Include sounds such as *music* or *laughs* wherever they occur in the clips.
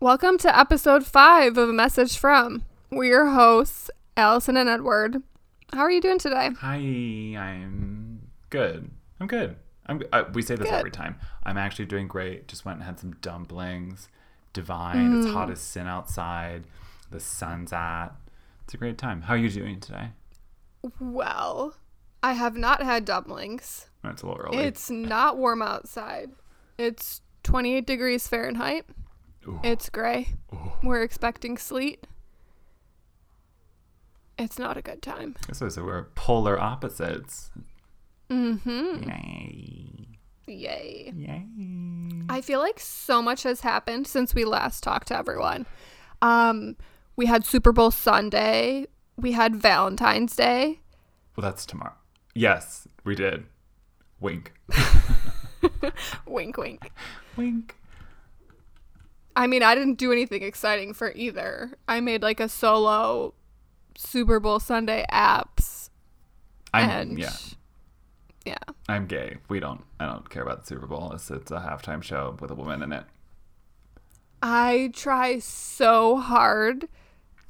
Welcome to episode five of A Message From. We're your hosts, Alyson and Edward. How are you doing today? Hi, I'm good. I'm good. I'm. I, we say this Good. every time. I'm actually doing great. Just went and had some dumplings. Divine. It's Mm. hot as sin outside. The sun's out. It's a great time. How are you doing today? Well, I have not had dumplings. It's a little early. It's not warm outside. It's 28 degrees Fahrenheit. Ooh. It's gray. Ooh. We're expecting sleet. It's not a good time. So, so we're polar opposites. Mm-hmm. Yay! Yay. Yay! I feel like so much has happened since we last talked to everyone. Um, we had Super Bowl Sunday. We had Valentine's Day. Well, that's tomorrow. Yes, we did. Wink. *laughs* wink, wink. Wink. I mean, I didn't do anything exciting for either. I made like a solo Super Bowl Sunday apps, I'm and yeah. yeah. I'm gay. We don't. I don't care about the Super Bowl. It's, it's a halftime show with a woman in it. I try so hard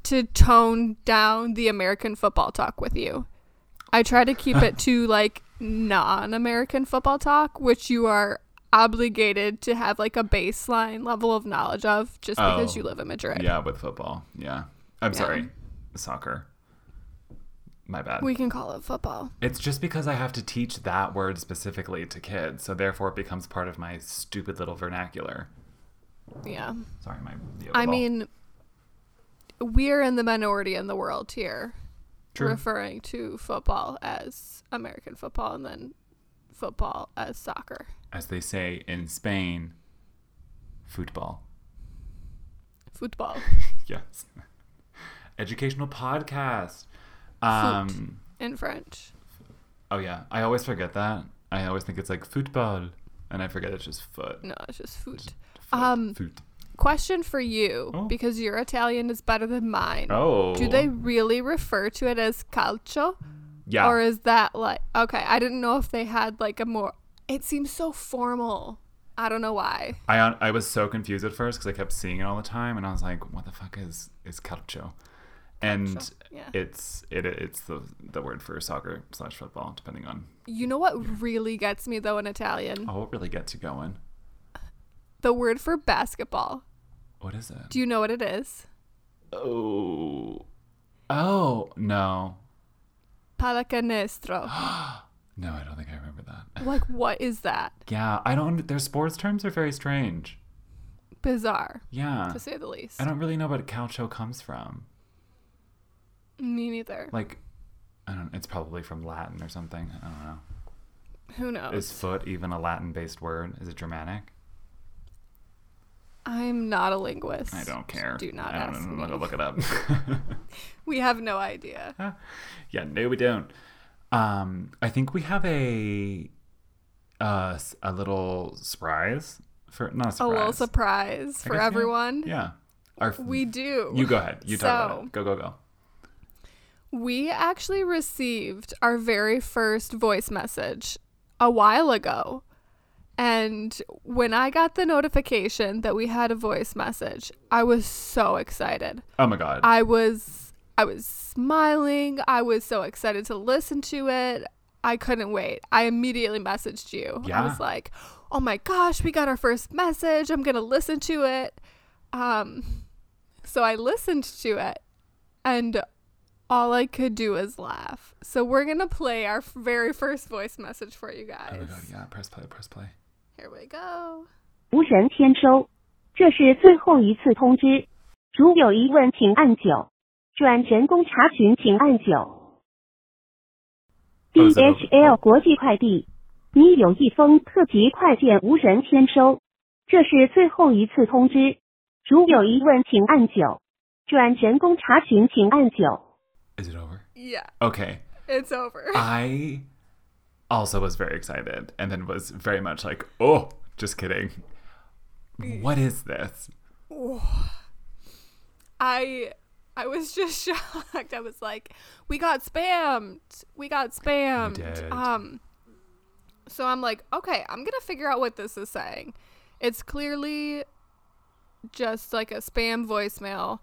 to tone down the American football talk with you. I try to keep it *laughs* to like non American football talk, which you are obligated to have like a baseline level of knowledge of just because Oh, you live in Madrid. Yeah, with football. Yeah. I'm Yeah. sorry. Soccer. My bad. We can call it football. it's just because I have to teach that word specifically to kids, so therefore it becomes part of my stupid little vernacular. Yeah. Sorry, my. I ball. mean, we're in the minority in the world here, True. referring to football as American football and then football as soccer. As they say in Spain, football. Football. *laughs* Yes. Educational podcast. Um. in French. Oh yeah, I always forget that. I always think it's like football, and I forget it's just foot. No, it's just foot. Foot, Um, foot. Question for you, Oh. because your Italian is better than mine. Oh. Do they really refer to it as calcio? Yeah. Or is that like okay? I didn't know if they had like a more. It seems so formal. I don't know why. I I was so confused at first because I kept seeing it all the time, and I was like, "What the fuck is is calcio?" And yeah. it's it it's the the word for soccer slash football, depending on. You know what really gets me though in Italian? Oh, what really gets you going? The word for basketball. What is it? Do you know what it is? oh, oh no, Pallacanestro. *gasps* *gasps* no, I don't think I remember that. *laughs* like what is that? Yeah, I don't. Their sports terms are very strange. Bizarre, Yeah, to say the least. I don't really know what calcio comes from. Me neither. Like, I don't. It's probably from Latin or something. I don't know. Who knows? Is foot even a Latin-based word? Is it Germanic? I'm not a linguist. I don't care. Do not I don't ask know. I'm me. gonna look it up. *laughs* We have no idea. *laughs* yeah, no, we don't. Um, I think we have a uh a little surprise for not a A little surprise I for guess, everyone. Yeah. Our, We do. you go ahead. You talk about it. Go go go. We actually received our very first voice message a while ago. And when I got the notification that we had a voice message, I was so excited. Oh my god. I was I was smiling. I was so excited to listen to it. I couldn't wait. I immediately messaged you. I Yeah. was like, "Oh my gosh, we got our first message. I'm going to listen to it." Um so I listened to it and all I could do was laugh. So we're going to play our f- very first voice message for you oh guys. my god. Yeah. Press play. Press play. Here we go. 无人天收，这是最后一次通知。如有疑问，请按九。 转人工查询，请按九。DHL 国际快递，你有一封特级快件无人签收，这是最后一次通知。如有疑问，请按九。转人工查询，请按九。Is it over? Yeah, Okay. it's over. I also was very excited and then was very much like, oh, just kidding. What is this? I I was just *laughs* shocked. I was like, "We got spammed. We got spammed." Um so I'm like, "Okay, I'm going to figure out what this is saying." It's clearly just like a spam voicemail,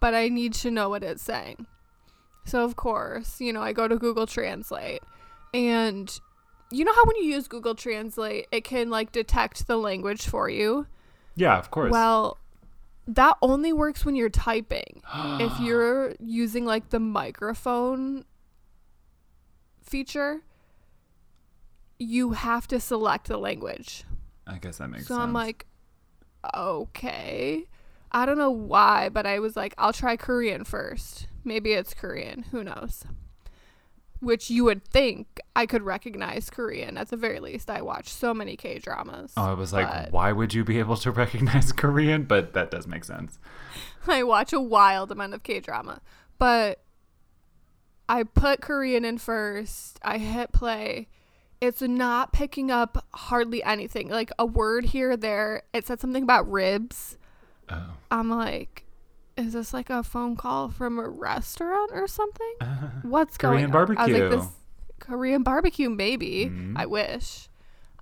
but I need to know what it's saying. So, of course, you know, I go to Google Translate. And you know how when you use Google Translate, it can like detect the language for you? Yeah, of course. Well, that only works when you're typing. *gasps* if you're using like the microphone feature, you have to select the language. I guess that makes so sense. I'm like, okay. I don't know why, but I was like, I'll try Korean first. Maybe it's Korean. Who knows? Which you would think I could recognize Korean at the very least. I watch so many K dramas. oh, I was like, but- why would you be able to *laughs* recognize Korean? But that does make sense. *laughs* I watch a wild amount of K drama. But I put Korean in first. I hit play. It's not picking up hardly anything. Like a word here or there. It said something about ribs. Oh. I'm like, is this like a phone call from a restaurant or something? *laughs* What's Korean going on? I was like, barbecue. this Korean barbecue, maybe. Mhm. I wish.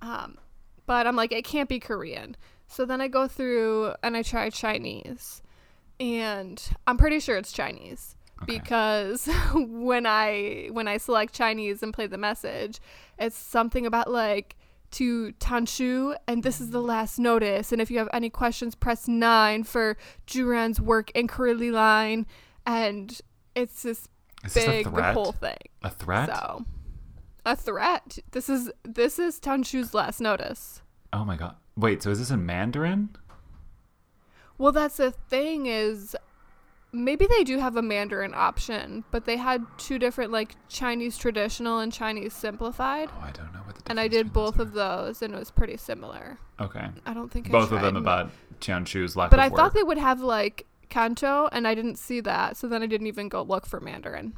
Um, but I'm like, it can't be Korean. So then I go through and I try Chinese. And I'm pretty sure it's Chinese Okay. because *laughs* when I when I select Chinese and play the message, it's something about like to Tanshu and this is the last notice and if you have any questions press 9 for Juran's work inquiry line and it's this Is big threat? whole thing. A threat? So a threat. This is this is Tanshu's last notice. Oh my god. Wait, so is this in Mandarin? Well, that's the thing is maybe they do have a Mandarin option, but they had two different like Chinese traditional and Chinese simplified. Oh, I don't know what And I did both of those and it was pretty similar. Okay. I don't think I Both of them about Jianshu's lack But I work. thought they would have like Kanto and I didn't see that, so then I didn't even go look for Mandarin.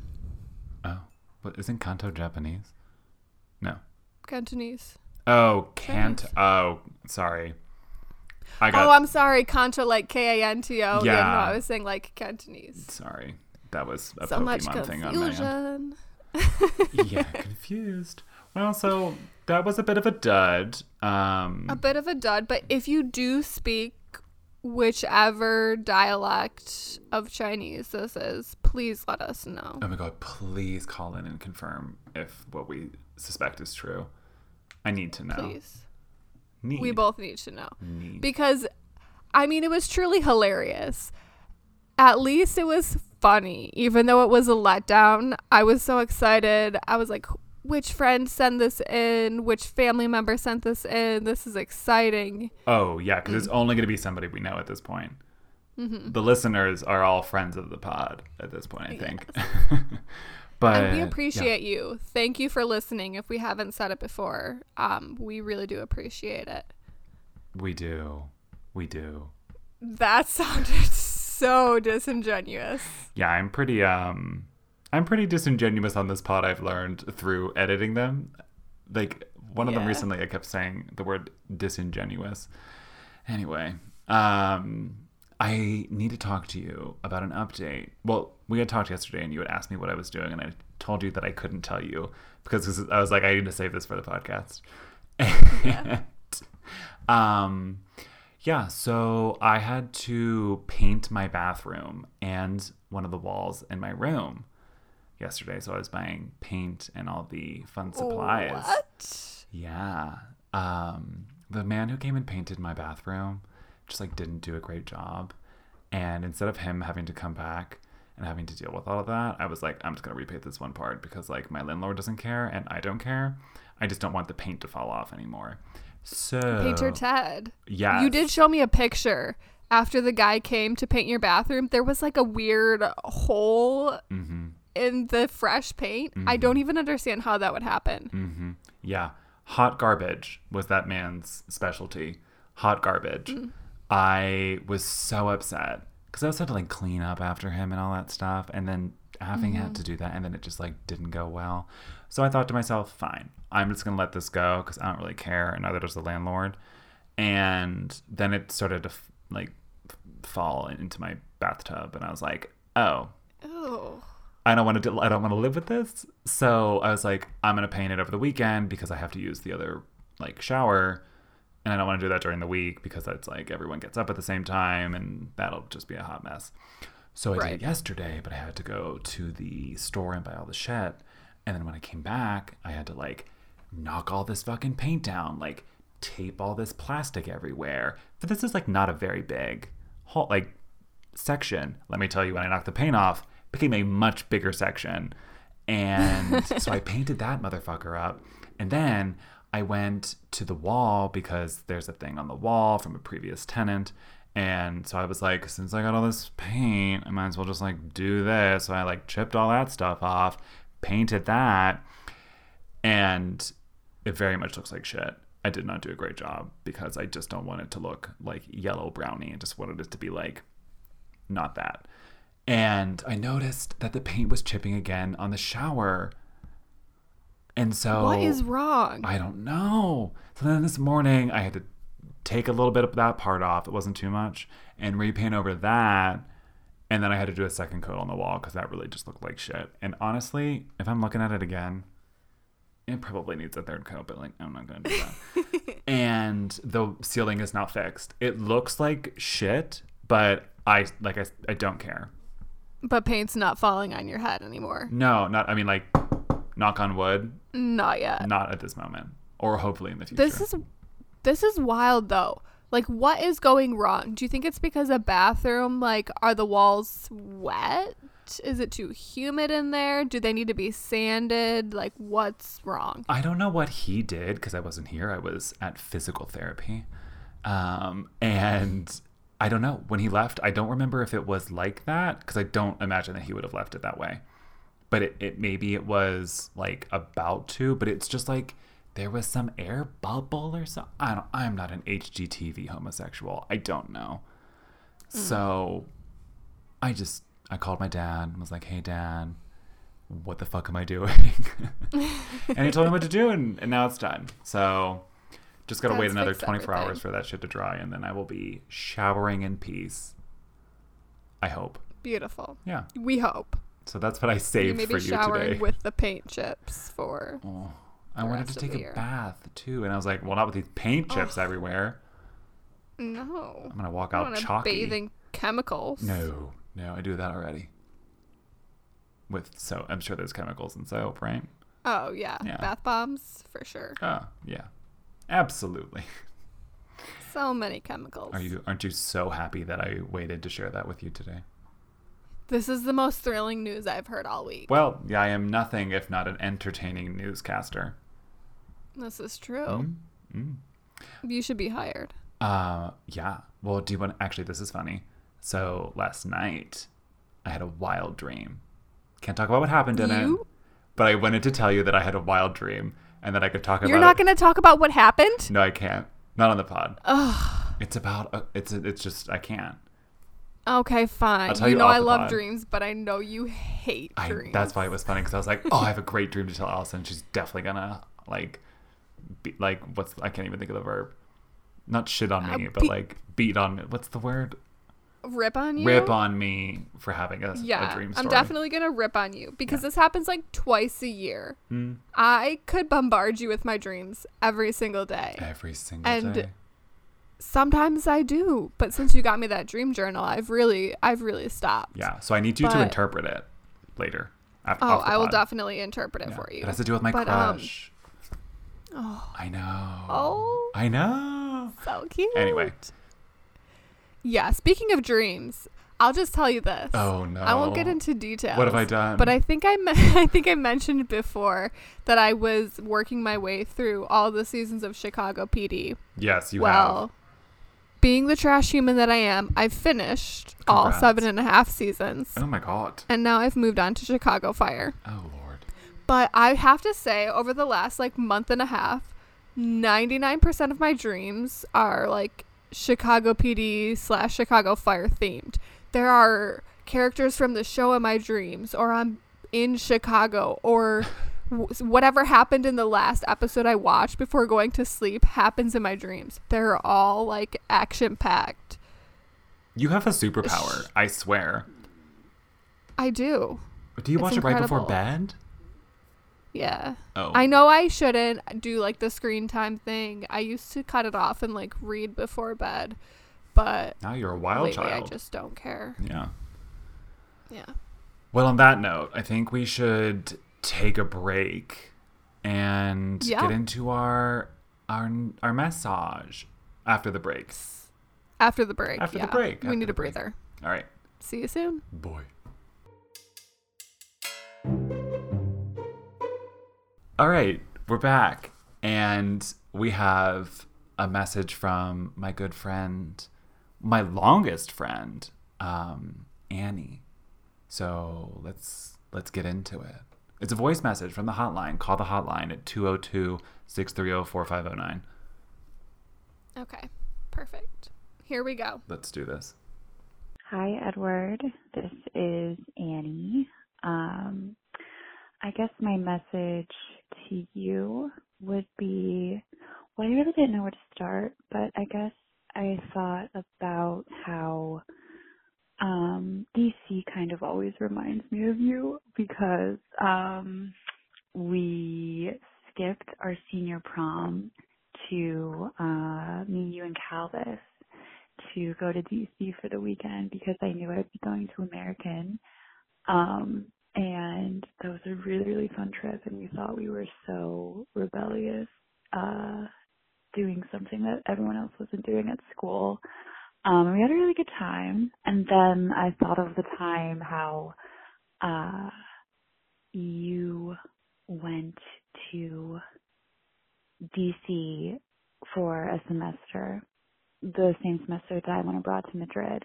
Oh. But isn't Kanto Japanese? No. Cantonese. Oh, can't. Oh, sorry. I got oh, I'm sorry, Kanto like K A N T O. Yeah, no, I was saying like Cantonese. sorry. That was a so Pokemon thing on my end. yeah, *laughs* confused. Well, so that was a bit of a dud. Um, a bit of a dud, but if you do speak whichever dialect of Chinese this is, please let us know. oh my god, please call in and confirm if what we suspect is true. I need to know. Please. Need. We both need to know. need. Because I mean it was truly hilarious. At least it was funny, even though it was a letdown. I was so excited. I was like, which friend sent this in? Which family member sent this in? This is exciting. oh yeah, because Mm. it's only going to be somebody we know at this point. The listeners are all friends of the pod at this point, I think. *laughs* *laughs* but and we yeah, appreciate you. Thank you for listening. If we haven't said it before, um, we really do appreciate it. we do, we do. That *laughs* sounded so disingenuous. Yeah, I'm pretty um I'm pretty disingenuous on this pod I've learned through editing them. Like one of them recently I kept saying the word disingenuous. Anyway, um I need to talk to you about an update. Well, we had talked yesterday and you had asked me what I was doing and I told you that I couldn't tell you because I was like I need to save this for the podcast. And, *laughs* um yeah, so I had to paint my bathroom and one of the walls in my room yesterday. So I was buying paint and all the fun supplies. What? Yeah. Um, the man who came and painted my bathroom just like didn't do a great job. And instead of him having to come back and having to deal with all of that, I was like, I'm just gonna repaint this one part because like my landlord doesn't care and I don't care. I just don't want the paint to fall off anymore. So Painter Ted. yeah, You did show me a picture after the guy came to paint your bathroom. There was like a weird hole Mm-hmm. In the fresh paint. I mm-hmm. don't even understand how that would happen. Mm-hmm. Yeah. Hot garbage was that man's specialty. Hot garbage. Mm. I was so upset because I was had to like clean up after him and all that stuff. And then having had to mm-hmm. do that, and then it just like didn't go well. So I thought to myself, fine, I'm just going to let this go because I don't really care. And neither does the landlord. And then it started to f- like fall into my bathtub. And I was like, oh, Oh. I don't want to. I don't want to live with this. So I was like, I'm gonna paint it over the weekend because I have to use the other like shower And I don't want to do that during the week because it's like everyone gets up at the same time and that'll just be a hot mess. So I did it yesterday, but I had to go to the store and buy all the shit. And then when I came back, I had to like knock all this fucking paint down, like tape all this plastic everywhere. But this is like not a very big whole like section. Let me tell you, when I knocked the paint off, became a much bigger section. And *laughs* so I painted that motherfucker up. And then I went to the wall because there's a thing on the wall from a previous tenant. And so I was like, since I got all this paint, I might as well just like do this. So I like chipped all that stuff off, painted that, and it very much looks like shit. I did not do a great job because I just don't want it to look like yellow brownie. I just wanted it to be like not that. And I noticed that the paint was chipping again on the shower. And so what is wrong? I don't know. So then this morning I had to take a little bit of that part off. It wasn't too much and repaint over that. And then I had to do a second coat on the wall because that really just looked like shit. And honestly, if I'm looking at it again, it probably needs a third coat, but like I'm not gonna do that. *laughs* and the ceiling is not fixed. It looks like shit, but I like I, I don't care. But paint's not falling on your head anymore. No, not I mean like knock on wood, Not yet. not at this moment. Or hopefully in the future. This is this is wild though. Like what is going wrong? Do you think it's because a bathroom like are the walls wet? Is it too humid in there? Do they need to be sanded? Like what's wrong? I don't know what he did because I wasn't here. I was at physical therapy. Um, and I don't know. When he left, I don't remember if it was like that because I don't imagine that he would have left it that way. But it, it maybe it was like about to, but it's just like there was some air bubble or something. I don't I'm not an HGTV homosexual. I don't know. Hmm. So I just I called my dad and was like, "Hey dad, what the fuck am I doing?" *laughs* and he told me what to do, and, and now it's done. So just gotta wait another fixed 24 hours for that shit to dry, and then I will be showering in peace. I hope. Beautiful. Yeah. We hope. So that's what I You saved may for you showering today. with the paint chips for oh, I wanted to take a year. bath too, and I was like, well, not with these paint chips everywhere. No. I'm gonna walk out chalky. bathe in chemicals. No, no, I do that already. With so, I'm sure there's chemicals in soap, right? Oh yeah. Yeah. Bath bombs for sure. Oh, yeah, absolutely. So many chemicals. Are you? Aren't you so happy that I waited to share that with you today? This is the most thrilling news I've heard all week. Well, yeah, I am nothing if not an entertaining newscaster. This is true. Mm. You should be hired. Uh, yeah. Well, do you want? Actually, this is funny. So last night, I had a wild dream. Can't talk about what happened in it, but I wanted to tell you that I had a wild dream and that I could talk about. You're not going to talk about what happened? No, I can't. Not on the pod. Ugh. It's about. Uh, it's. It's just. I can't. Okay, fine. I'll tell you you know I love pod. dreams, but I know you hate I, dreams. that's why it was funny because I was like, oh, I have a great dream to tell Alyson. She's definitely gonna like, be, like what's I can't even think of the verb. Not shit on Uh, me, but be- like beat on me. What's the word? Rip on you? Rip on me for having a, Yeah, a dream story. I'm definitely going to rip on you because this happens like twice a year. Hmm. I could bombard you with my dreams every single day. every single And- day. Sometimes I do, but since you got me that dream journal, I've really I've really stopped. Yeah, so I need you to interpret it later. af- Oh, I will pod. definitely interpret it Yeah. for you. It has to do with my But, um, crush. oh, I know. oh, I know. so cute. Anyway. Yeah, speaking of dreams, I'll just tell you this. Oh no. I won't get into details. What have I done? But I think I me- *laughs* I think I mentioned before that I was working my way through all the seasons of Chicago PD. Yes, you have. well, being the trash human that I am, I've finished all seven and a half seasons. Oh my god. and now I've moved on to Chicago Fire. Oh lord. But I have to say, over the last like month and a half, 99% of my dreams are like Chicago PD slash Chicago Fire themed. There are characters from the show in my dreams, or I'm in Chicago, or whatever happened in the last episode I watched before going to sleep happens in my dreams. They're all like action packed. You have a superpower, I swear. I do. Do you It's watch it right before bed? Yeah. Oh, I know I shouldn't do like the screen time thing. I used to cut it off and like read before bed, but now you're a wild lately I just don't care. Yeah. Yeah. Well, on that note, I think we should take a break and Yeah. get into our our our massage after the break. After the break. After the yeah. break, We after need the a break. breather. All right, See you soon. boy. All right, we're back, and we have a message from my good friend, my longest friend, um, Annie. So let's let's get into it. It's a voice message from the hotline. Call the hotline at 202-630-4509. Okay. Perfect. Here we go. Let's do this. Hi, Edward. This is Annie. Um, I guess my message to you would be well, I really didn't know where to start, but I guess I thought about how um, DC kind of always reminds me of you because um, we skipped our senior prom to uh, me, you, and Calvis to go to DC for the weekend because I knew I'd be going to American. Um, and that was a really, really fun trip and we thought we were so rebellious, uh, doing something that everyone else wasn't doing at school. Um, we had a really good time. And then I thought of the time how, uh, you went to DC for a semester the same semester that I went abroad to Madrid.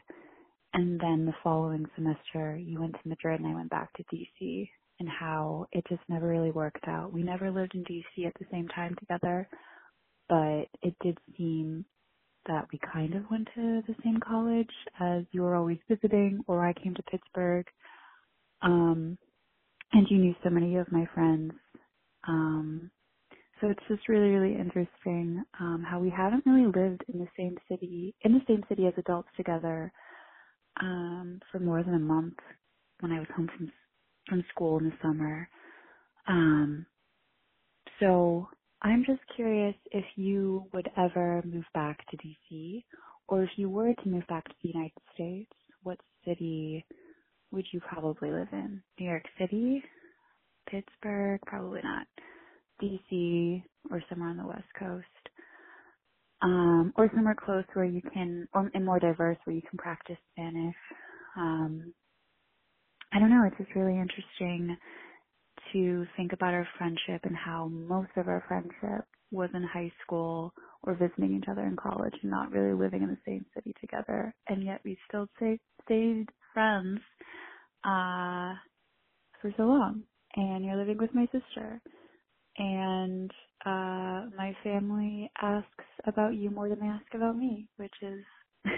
And then the following semester, you went to Madrid and I went back to DC, and how it just never really worked out. We never lived in DC at the same time together, but it did seem that we kind of went to the same college as you were always visiting, or I came to Pittsburgh. Um, and you knew so many of my friends. Um, so it's just really, really interesting um, how we haven't really lived in the same city, in the same city as adults together, um, for more than a month when I was home from from school in the summer. Um, so I'm just curious if you would ever move back to DC, or if you were to move back to the United States, what city would you probably live in? New York City, Pittsburgh, probably not. DC or somewhere on the West Coast. Um, or somewhere close where you can, or and more diverse where you can practice Spanish. Um, I don't know, it's just really interesting to think about our friendship and how most of our friendship was in high school or visiting each other in college and not really living in the same city together. And yet we still stayed, stayed friends, uh, for so long. And you're living with my sister and uh my family asks about you more than they ask about me, which is *laughs*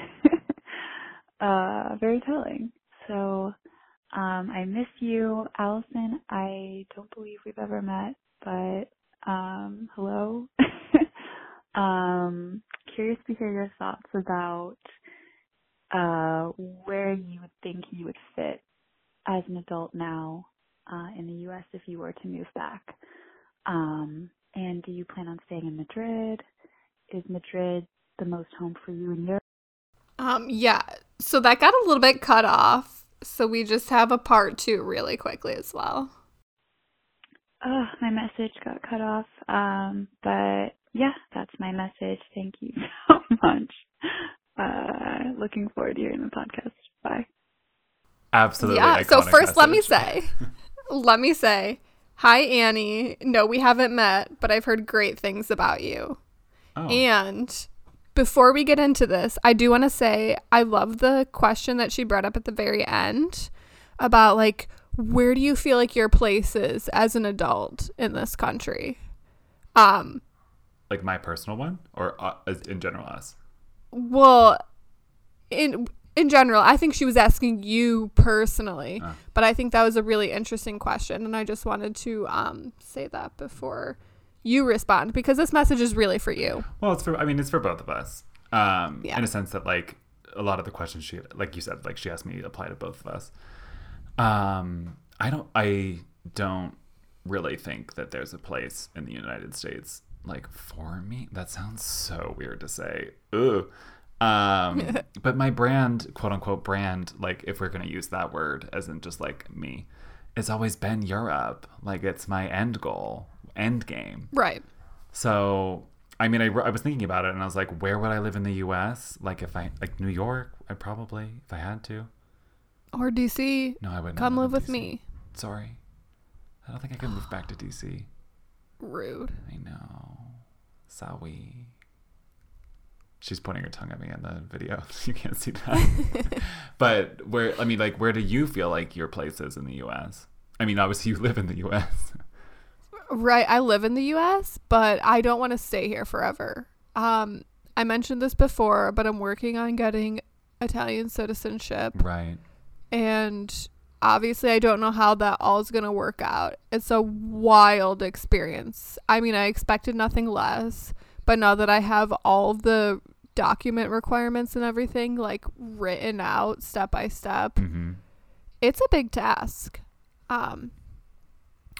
uh very telling. So um I miss you, Alyson. I don't believe we've ever met, but um hello. *laughs* um curious to hear your thoughts about uh where you would think you would fit as an adult now uh in the US if you were to move back. Um, and do you plan on staying in Madrid? Is Madrid the most home for you in Europe? Um, yeah. So that got a little bit cut off. So we just have a part two really quickly as well. Oh, my message got cut off. Um, but yeah, that's my message. Thank you *laughs* so much. Uh, looking forward to hearing the podcast. Bye. Absolutely. yeah. So iconic first, let me say, *laughs* let me say, hi Annie. No, we haven't met, but I've heard great things about you. Oh. And before we get into this, I do want to say I love the question that she brought up at the very end about like where do you feel like your place is as an adult in this country? Um, like my personal one, or uh, as in general us. well, in in general, I think she was asking you personally, Ah. but I think that was a really interesting question, and I just wanted to um say that before you respond because this message is really for you. Well, it's for. I mean, it's for both of us. Um, Yeah. in a sense that like a lot of the questions she, like you said, like she asked me apply to both of us. Um, I don't. I don't really think that there's a place in the United States like for me. That sounds so weird to say. Ugh. Um, *laughs* but my brand, quote unquote brand, like if we're gonna use that word as in just like me, it's always been Europe. Like it's my end goal, end game. Right. So, I mean, I, I was thinking about it and I was like, where would I live in the US? Like, if I, like New York, I'd probably, if I had to. Or DC. No, I wouldn't. Come live with DC. me. Sorry. I don't think I could move back to DC. Rude. I know. Sorry. She's pointing her tongue at me in the video. *laughs* You can't see that. *laughs* but where, I mean, like, where do you feel like your place is in the US? I mean, obviously, you live in the US. Right. I live in the US, but I don't want to stay here forever. Um, I mentioned this before, but I'm working on getting Italian citizenship. right. And obviously, I don't know how that all is going to work out. It's a wild experience. I mean, I expected nothing less, but now that I have all the document requirements and everything like written out step by step, Mm-hmm. it's a big task. Um,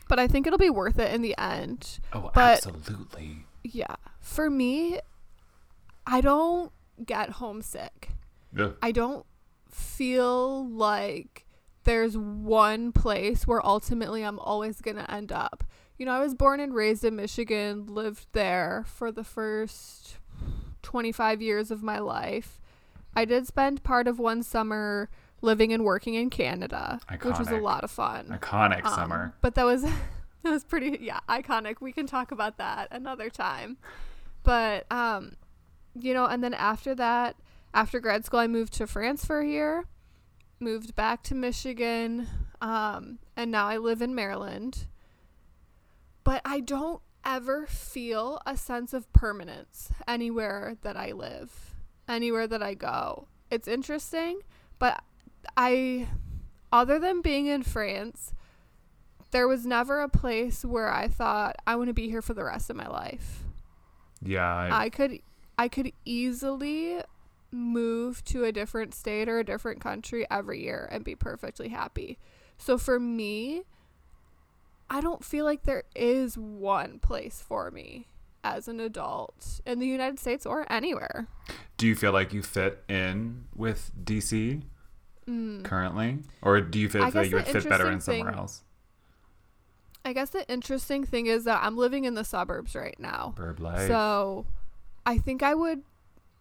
but I think it'll be worth it in the end. Oh, But- absolutely. Yeah. For me, I don't get homesick. Ugh. I don't feel like there's one place where ultimately I'm always going to end up. You know, I was born and raised in Michigan, lived there for the first 25 years of my life. I did spend part of one summer living and working in Canada, which was a lot of fun. Iconic Um, summer. But that was *laughs* that was pretty yeah, iconic. We can talk about that another time. But um you know, and then after that, after grad school I moved to France for a year, moved back to Michigan, um and now I live in Maryland. But I don't ever feel a sense of permanence anywhere that I live, anywhere that I go. It's interesting, but I other than being in France, there was never a place where I thought I want to be here for the rest of my life. Yeah. I, I could I could easily move to a different state or a different country every year and be perfectly happy. So for me, I don't feel like there is one place for me as an adult in the United States or anywhere. do you feel like you fit in with DC Mm. currently? Or do you feel like you would fit better in somewhere thing- else? I guess the interesting thing is that I'm living in the suburbs right now. So I think I would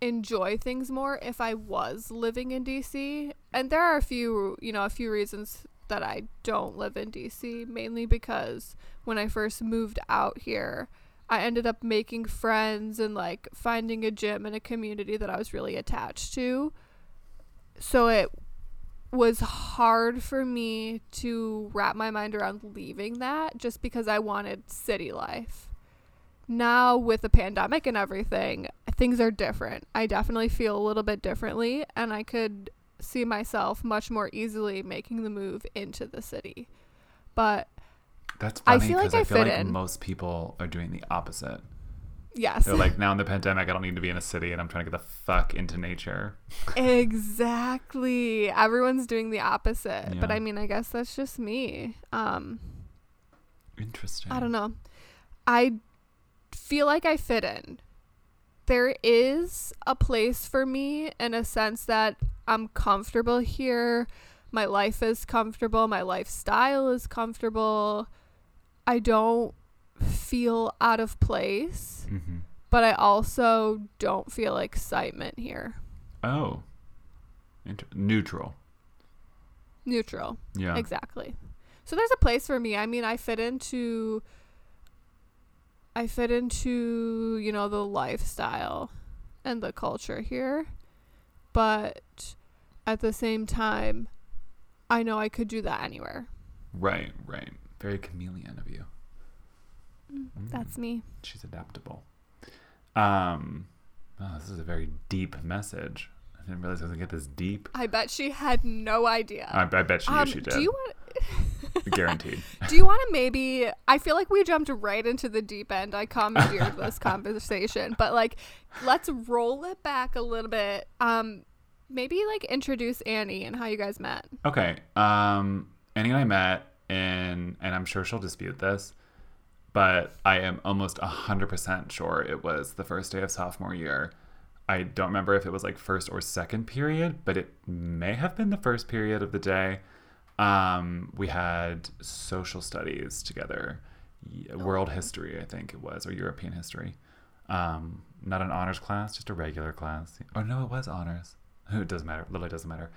enjoy things more if I was living in DC. And there are a few, you know, a few reasons that I don't live in DC, mainly because when I first moved out here, I ended up making friends and like finding a gym and a community that I was really attached to. So it was hard for me to wrap my mind around leaving that just because I wanted city life now with the pandemic and everything, things are different. I definitely feel a little bit differently, and I could see myself much more easily making the move into the city. But That's I funny feel like I, I feel fit like in. most people are doing the opposite. yes, They're like, now in the pandemic, I don't need to be in a city and I'm trying to get the fuck into nature. exactly. Everyone's doing the opposite. But I mean, I guess that's just me. Um, Interesting. I don't know. I feel like I fit in. There is a place for me in a sense that I'm comfortable here. My life is comfortable. My lifestyle is comfortable. I don't feel out of place, hmm but I also don't feel excitement here. Oh. Inter- neutral. Neutral. Yeah. Exactly. So there's a place for me. I mean, I fit into I fit into, you know, the lifestyle and the culture here. But at the same time, I know I could do that anywhere. Right, right. Very chameleon of you. Mm. That's me. She's adaptable. Um, oh, this is a very deep message. I didn't realize I was gonna get this deep. I bet she had no idea. I, I bet you um, she did. do you want *laughs* Guaranteed. Do you want to maybe? I feel like we jumped right into the deep end. I commandeered this *laughs* conversation, but like, let's roll it back a little bit. Um, maybe like introduce Annie and how you guys met. Okay. Um, Annie and I met in, and I'm sure she'll dispute this, but I am almost 100% sure it was the first day of sophomore year. I don't remember if it was like first or second period, but it may have been the first period of the day. Um, we had social studies together, y- world history, I think it was, or European history. Um, not an honors class, just a regular class. Or no, it was honors. *laughs* It doesn't matter. Literally doesn't matter.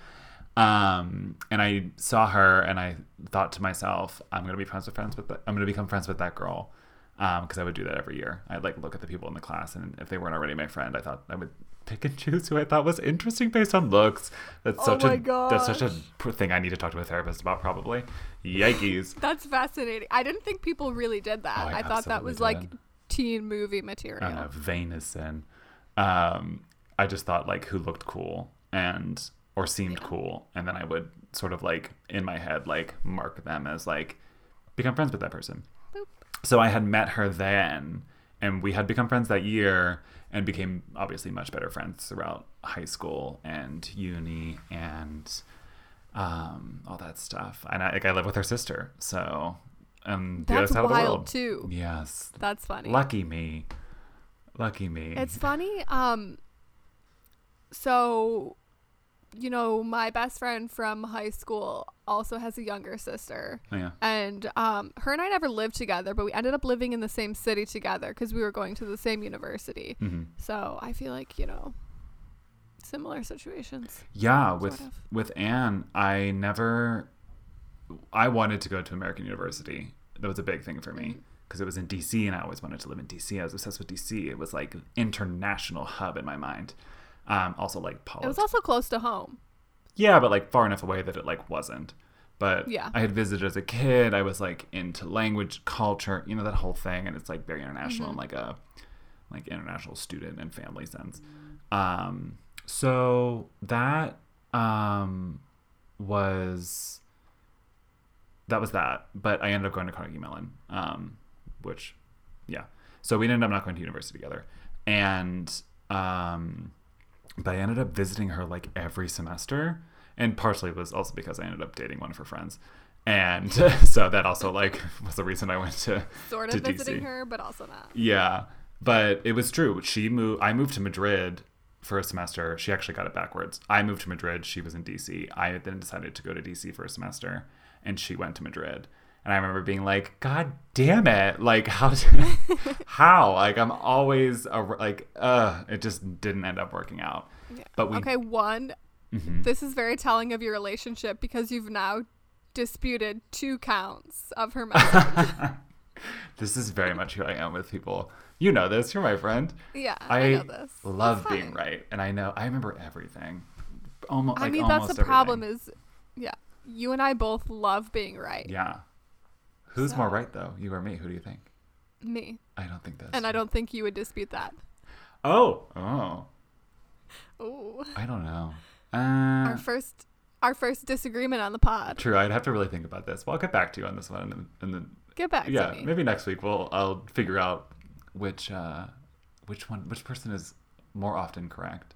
Um, and I saw her, and I thought to myself, I'm gonna be friends with friends with. The, I'm gonna become friends with that girl, because I would do that every year. I'd like look at the people in the class, and if they weren't already my friend, I thought I would pick and choose who I thought was interesting based on looks. That's Oh such my a that's such a thing I need to talk to a therapist about. Probably. Yikes. *laughs* That's fascinating. I didn't think people really did that. Oh, I I, thought that was like teen movie material. I don't know, vain as sin. Um, I just thought like who looked cool and or seemed cool, and then I would sort of like in my head like mark them as like become friends with that person. So I had met her then, and we had become friends that year, and became obviously much better friends throughout high school and uni and um, all that stuff. And I, like I live with her sister, so um, the That's other side of the wild world too. Yes, That's funny. lucky me, lucky me. It's funny. Um, so, you know, my best friend from high school also has a younger sister, Oh, yeah. and um, her and I never lived together, but we ended up living in the same city together because we were going to the same university. hmm So I feel like you know, similar situations. Yeah, with of. with Anne, I never. I wanted to go to American University. That was a big thing for Mm-hmm. me because it was in DC, and I always wanted to live in DC. I was obsessed with DC. It was like international hub in my mind. Um, also like It was also close to home. yeah, but like far enough away that it like wasn't. But Yeah. I had visited as a kid. I was like into language, culture, you know that whole thing, and it's like very international in like a like international student and family sense. Um, so that um, was that was that. But I ended up going to Carnegie Mellon, um, which yeah. So we ended up not going to university together, and um, but I ended up visiting her like every semester, and partially it was also because I ended up dating one of her friends, and *laughs* *laughs* so that also like was the reason I went to Sort to of visiting DC. her, but also not. Yeah, but it was true. She moved. I moved to Madrid for a semester. She actually got it backwards. I moved to Madrid. She was in DC. I then decided to go to DC for a semester, and she went to Madrid. And I remember being like, "God damn it! Like how? *laughs* how? Like I'm always a, like, uh, it just didn't end up working out. Yeah. But we, Okay, one. Mhm. This is very telling of your relationship because you've now disputed two counts of her *laughs* message. *laughs* this is very much who I am with people. You know this. You're my friend. yeah, I, I, know this. love being right, and I know I remember everything. Almost. I like, mean, that's the problem. Is yeah, you and I both love being right. Yeah. Who's more right though? You or me? Who do you think? Me, I don't think that's. and I don't think you would dispute that. Oh. Oh. Ooh, I don't know. our Uh, first, our first disagreement on the pod. true. I'd have to really think about this. Well, I'll get back to you on this one, and, and then Get back yeah, to me. maybe next week we'll I'll figure out which uh which one which person is more often correct.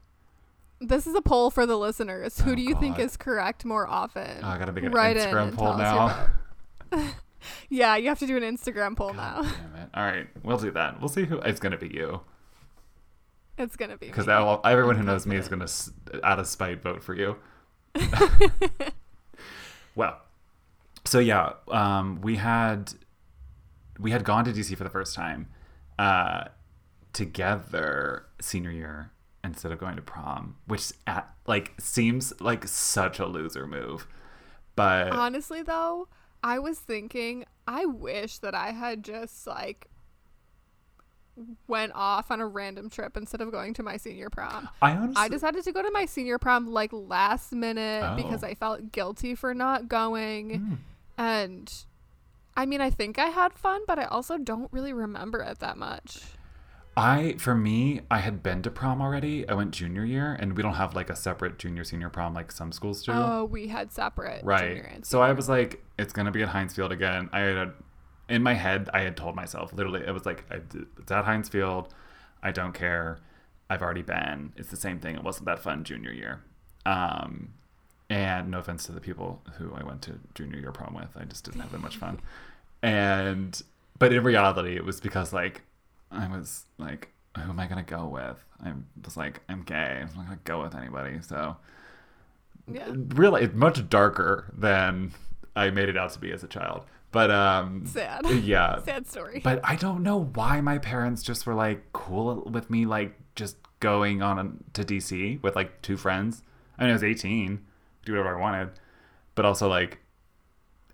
This is a poll for the listeners. Who Oh, do you think is correct more often? Oh, I gotta make an Write Instagram and poll tell us your now. *laughs* Yeah, you have to do an Instagram poll God now. All right, we'll do that. We'll see who it's gonna be you. It's gonna be because everyone who knows me is going to, out of spite, vote for you. *laughs* well, so yeah, um, we had we had gone to DC for the first time uh, together senior year instead of going to prom, which at, like seems like such a loser move. But Honestly, though, I was thinking, I wish that I had just like went off on a random trip instead of going to my senior prom. I honestly, I decided to go to my senior prom like last minute because Oh. I felt guilty for not going. Hmm. And I mean, I think I had fun, but I also don't really remember it that much. I for me, I had been to prom already. I went junior year, and we don't have like a separate junior senior prom like some schools do. Oh, we had separate right. So I was like, it's gonna be at Heinz Field again. I had in my head, I had told myself literally, it was like, it's at Heinz Field. I don't care. I've already been. It's the same thing. It wasn't that fun junior year. Um, and no offense to the people who I went to junior year prom with, I just didn't have that much fun. *laughs* And but in reality, it was because like I was like, who am I gonna go with? I was like, I'm gay. I'm not gonna go with anybody. So Yeah. really, it's much darker than I made it out to be as a child. But um, Sad. yeah. *laughs* Sad story. But I don't know why my parents just were like cool with me, like just going on to DC with like two friends. I mean, I was 18, do whatever I wanted, but also like,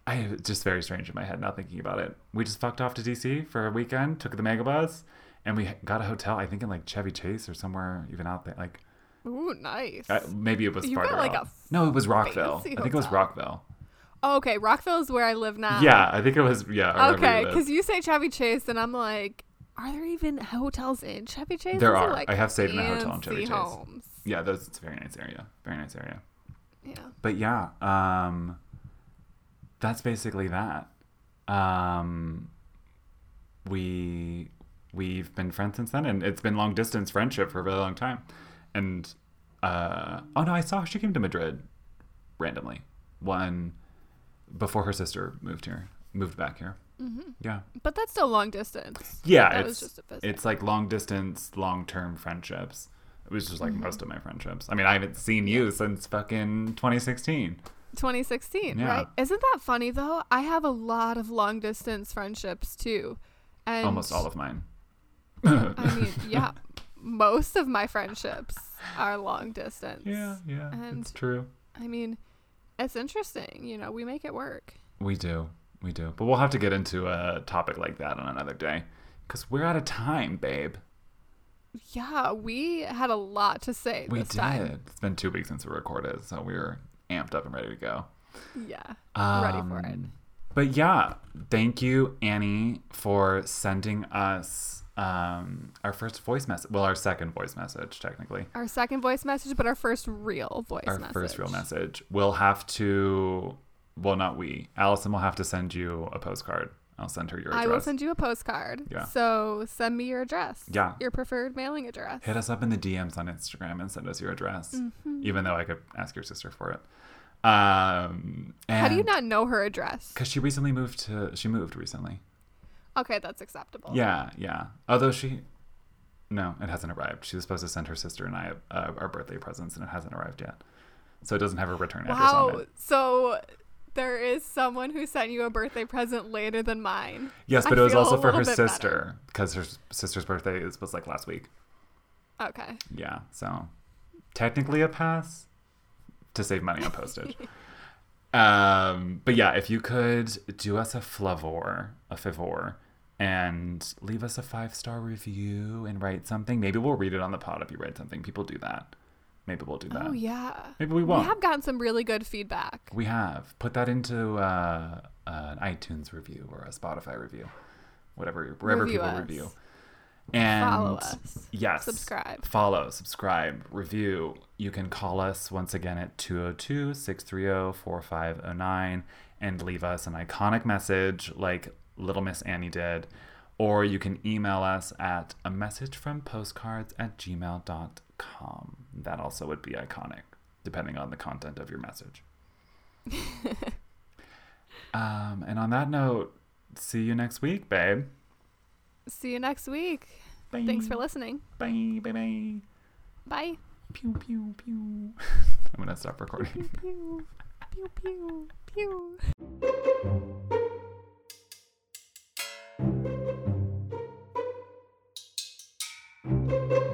I it's just very strange in my head now thinking about it. We just fucked off to DC for a weekend, took the megabus, and we got a hotel. I think in like Chevy Chase or somewhere even out there. Like Ooh, nice. uh, maybe it was You farther got, like, out. a no, it was Rockville. I think it was. Rockville. oh, okay, Rockville is where I live now. Yeah, I think it was. Yeah. Okay, because you say Chevy Chase, and I'm like, are there even hotels in Chevy Chase? There Those are. like I have stayed in a hotel in Chevy fancy Chase. Yeah, those. It's a very nice area. Very nice area. Yeah. but yeah um that's basically that um we we've been friends since then and it's been long distance friendship for a really long time and uh oh no i saw she came to madrid randomly one before her sister moved here moved back here Mm-hmm. yeah But that's still long distance. yeah That it's was just a visit. it's like long distance long term friendships it was just like Mm-hmm. most of my friendships i mean i haven't seen you since fucking 2016 2016, Yeah. right? Isn't that funny though? I have a lot of long distance friendships too. And almost all of mine I *laughs* mean, yeah, most of my friendships are long distance. Yeah, yeah, And- it's true. I mean, it's interesting. You know, we make it work. We do, we do. But we'll have to get into a topic like that on another day, because we're out of time, babe. Yeah, we had a lot to say We did. time. It's been two weeks since we recorded, so we were amped up and ready to go. Yeah, ready for it. Um, But yeah, thank you, Annie, for sending us um, our first voice message. Well, our second voice message, technically. Our second voice message, but our first real voice our message. first real message. We'll have to. Well, not we. Alyson will have to send you a postcard. I'll send her your address. I will send you a postcard. Yeah. So send me your address. Yeah. Your preferred mailing address. hit us up in the DMs on Instagram and send us your address, Mm-hmm. even though I could ask your sister for it. Um, How do you not know her address? Because she recently moved to. She moved recently. Okay, that's acceptable. Yeah, yeah. Although she, no, it hasn't arrived. She was supposed to send her sister and I uh, our birthday presents, and it hasn't arrived yet. So it doesn't have a return address on Wow. it. So there is someone who sent you a birthday present later than mine. Yes, I but it was also for her better. sister because her sister's birthday is, was like last week. Okay. Yeah, so technically a pass to save money on postage. *laughs* um, but yeah, if you could do us a flavor, a favor, and leave us a five star review and write something, maybe we'll read it on the pod if you write something. People do that. Maybe we'll do that. Oh yeah. Maybe we We won't. We have gotten some really good feedback. We have. Put that into uh, an iTunes review or a Spotify review, whatever, wherever Review people us. review. And Follow us. Yes. Subscribe. Follow, subscribe, review. You can call us once again at 202 630 4509 and leave us an iconic message like Little Miss Annie did. Or you can email us at a message from postcards at gmail.com. That also would be iconic, depending on the content of your message. *laughs* um, and on that note, see you next week, babe. See you next week. Bye. Thanks for listening. Bye, bye, bye. Bye. Pew, pew, pew. *laughs* I'm going to stop recording. Pew pew pew pew. pew.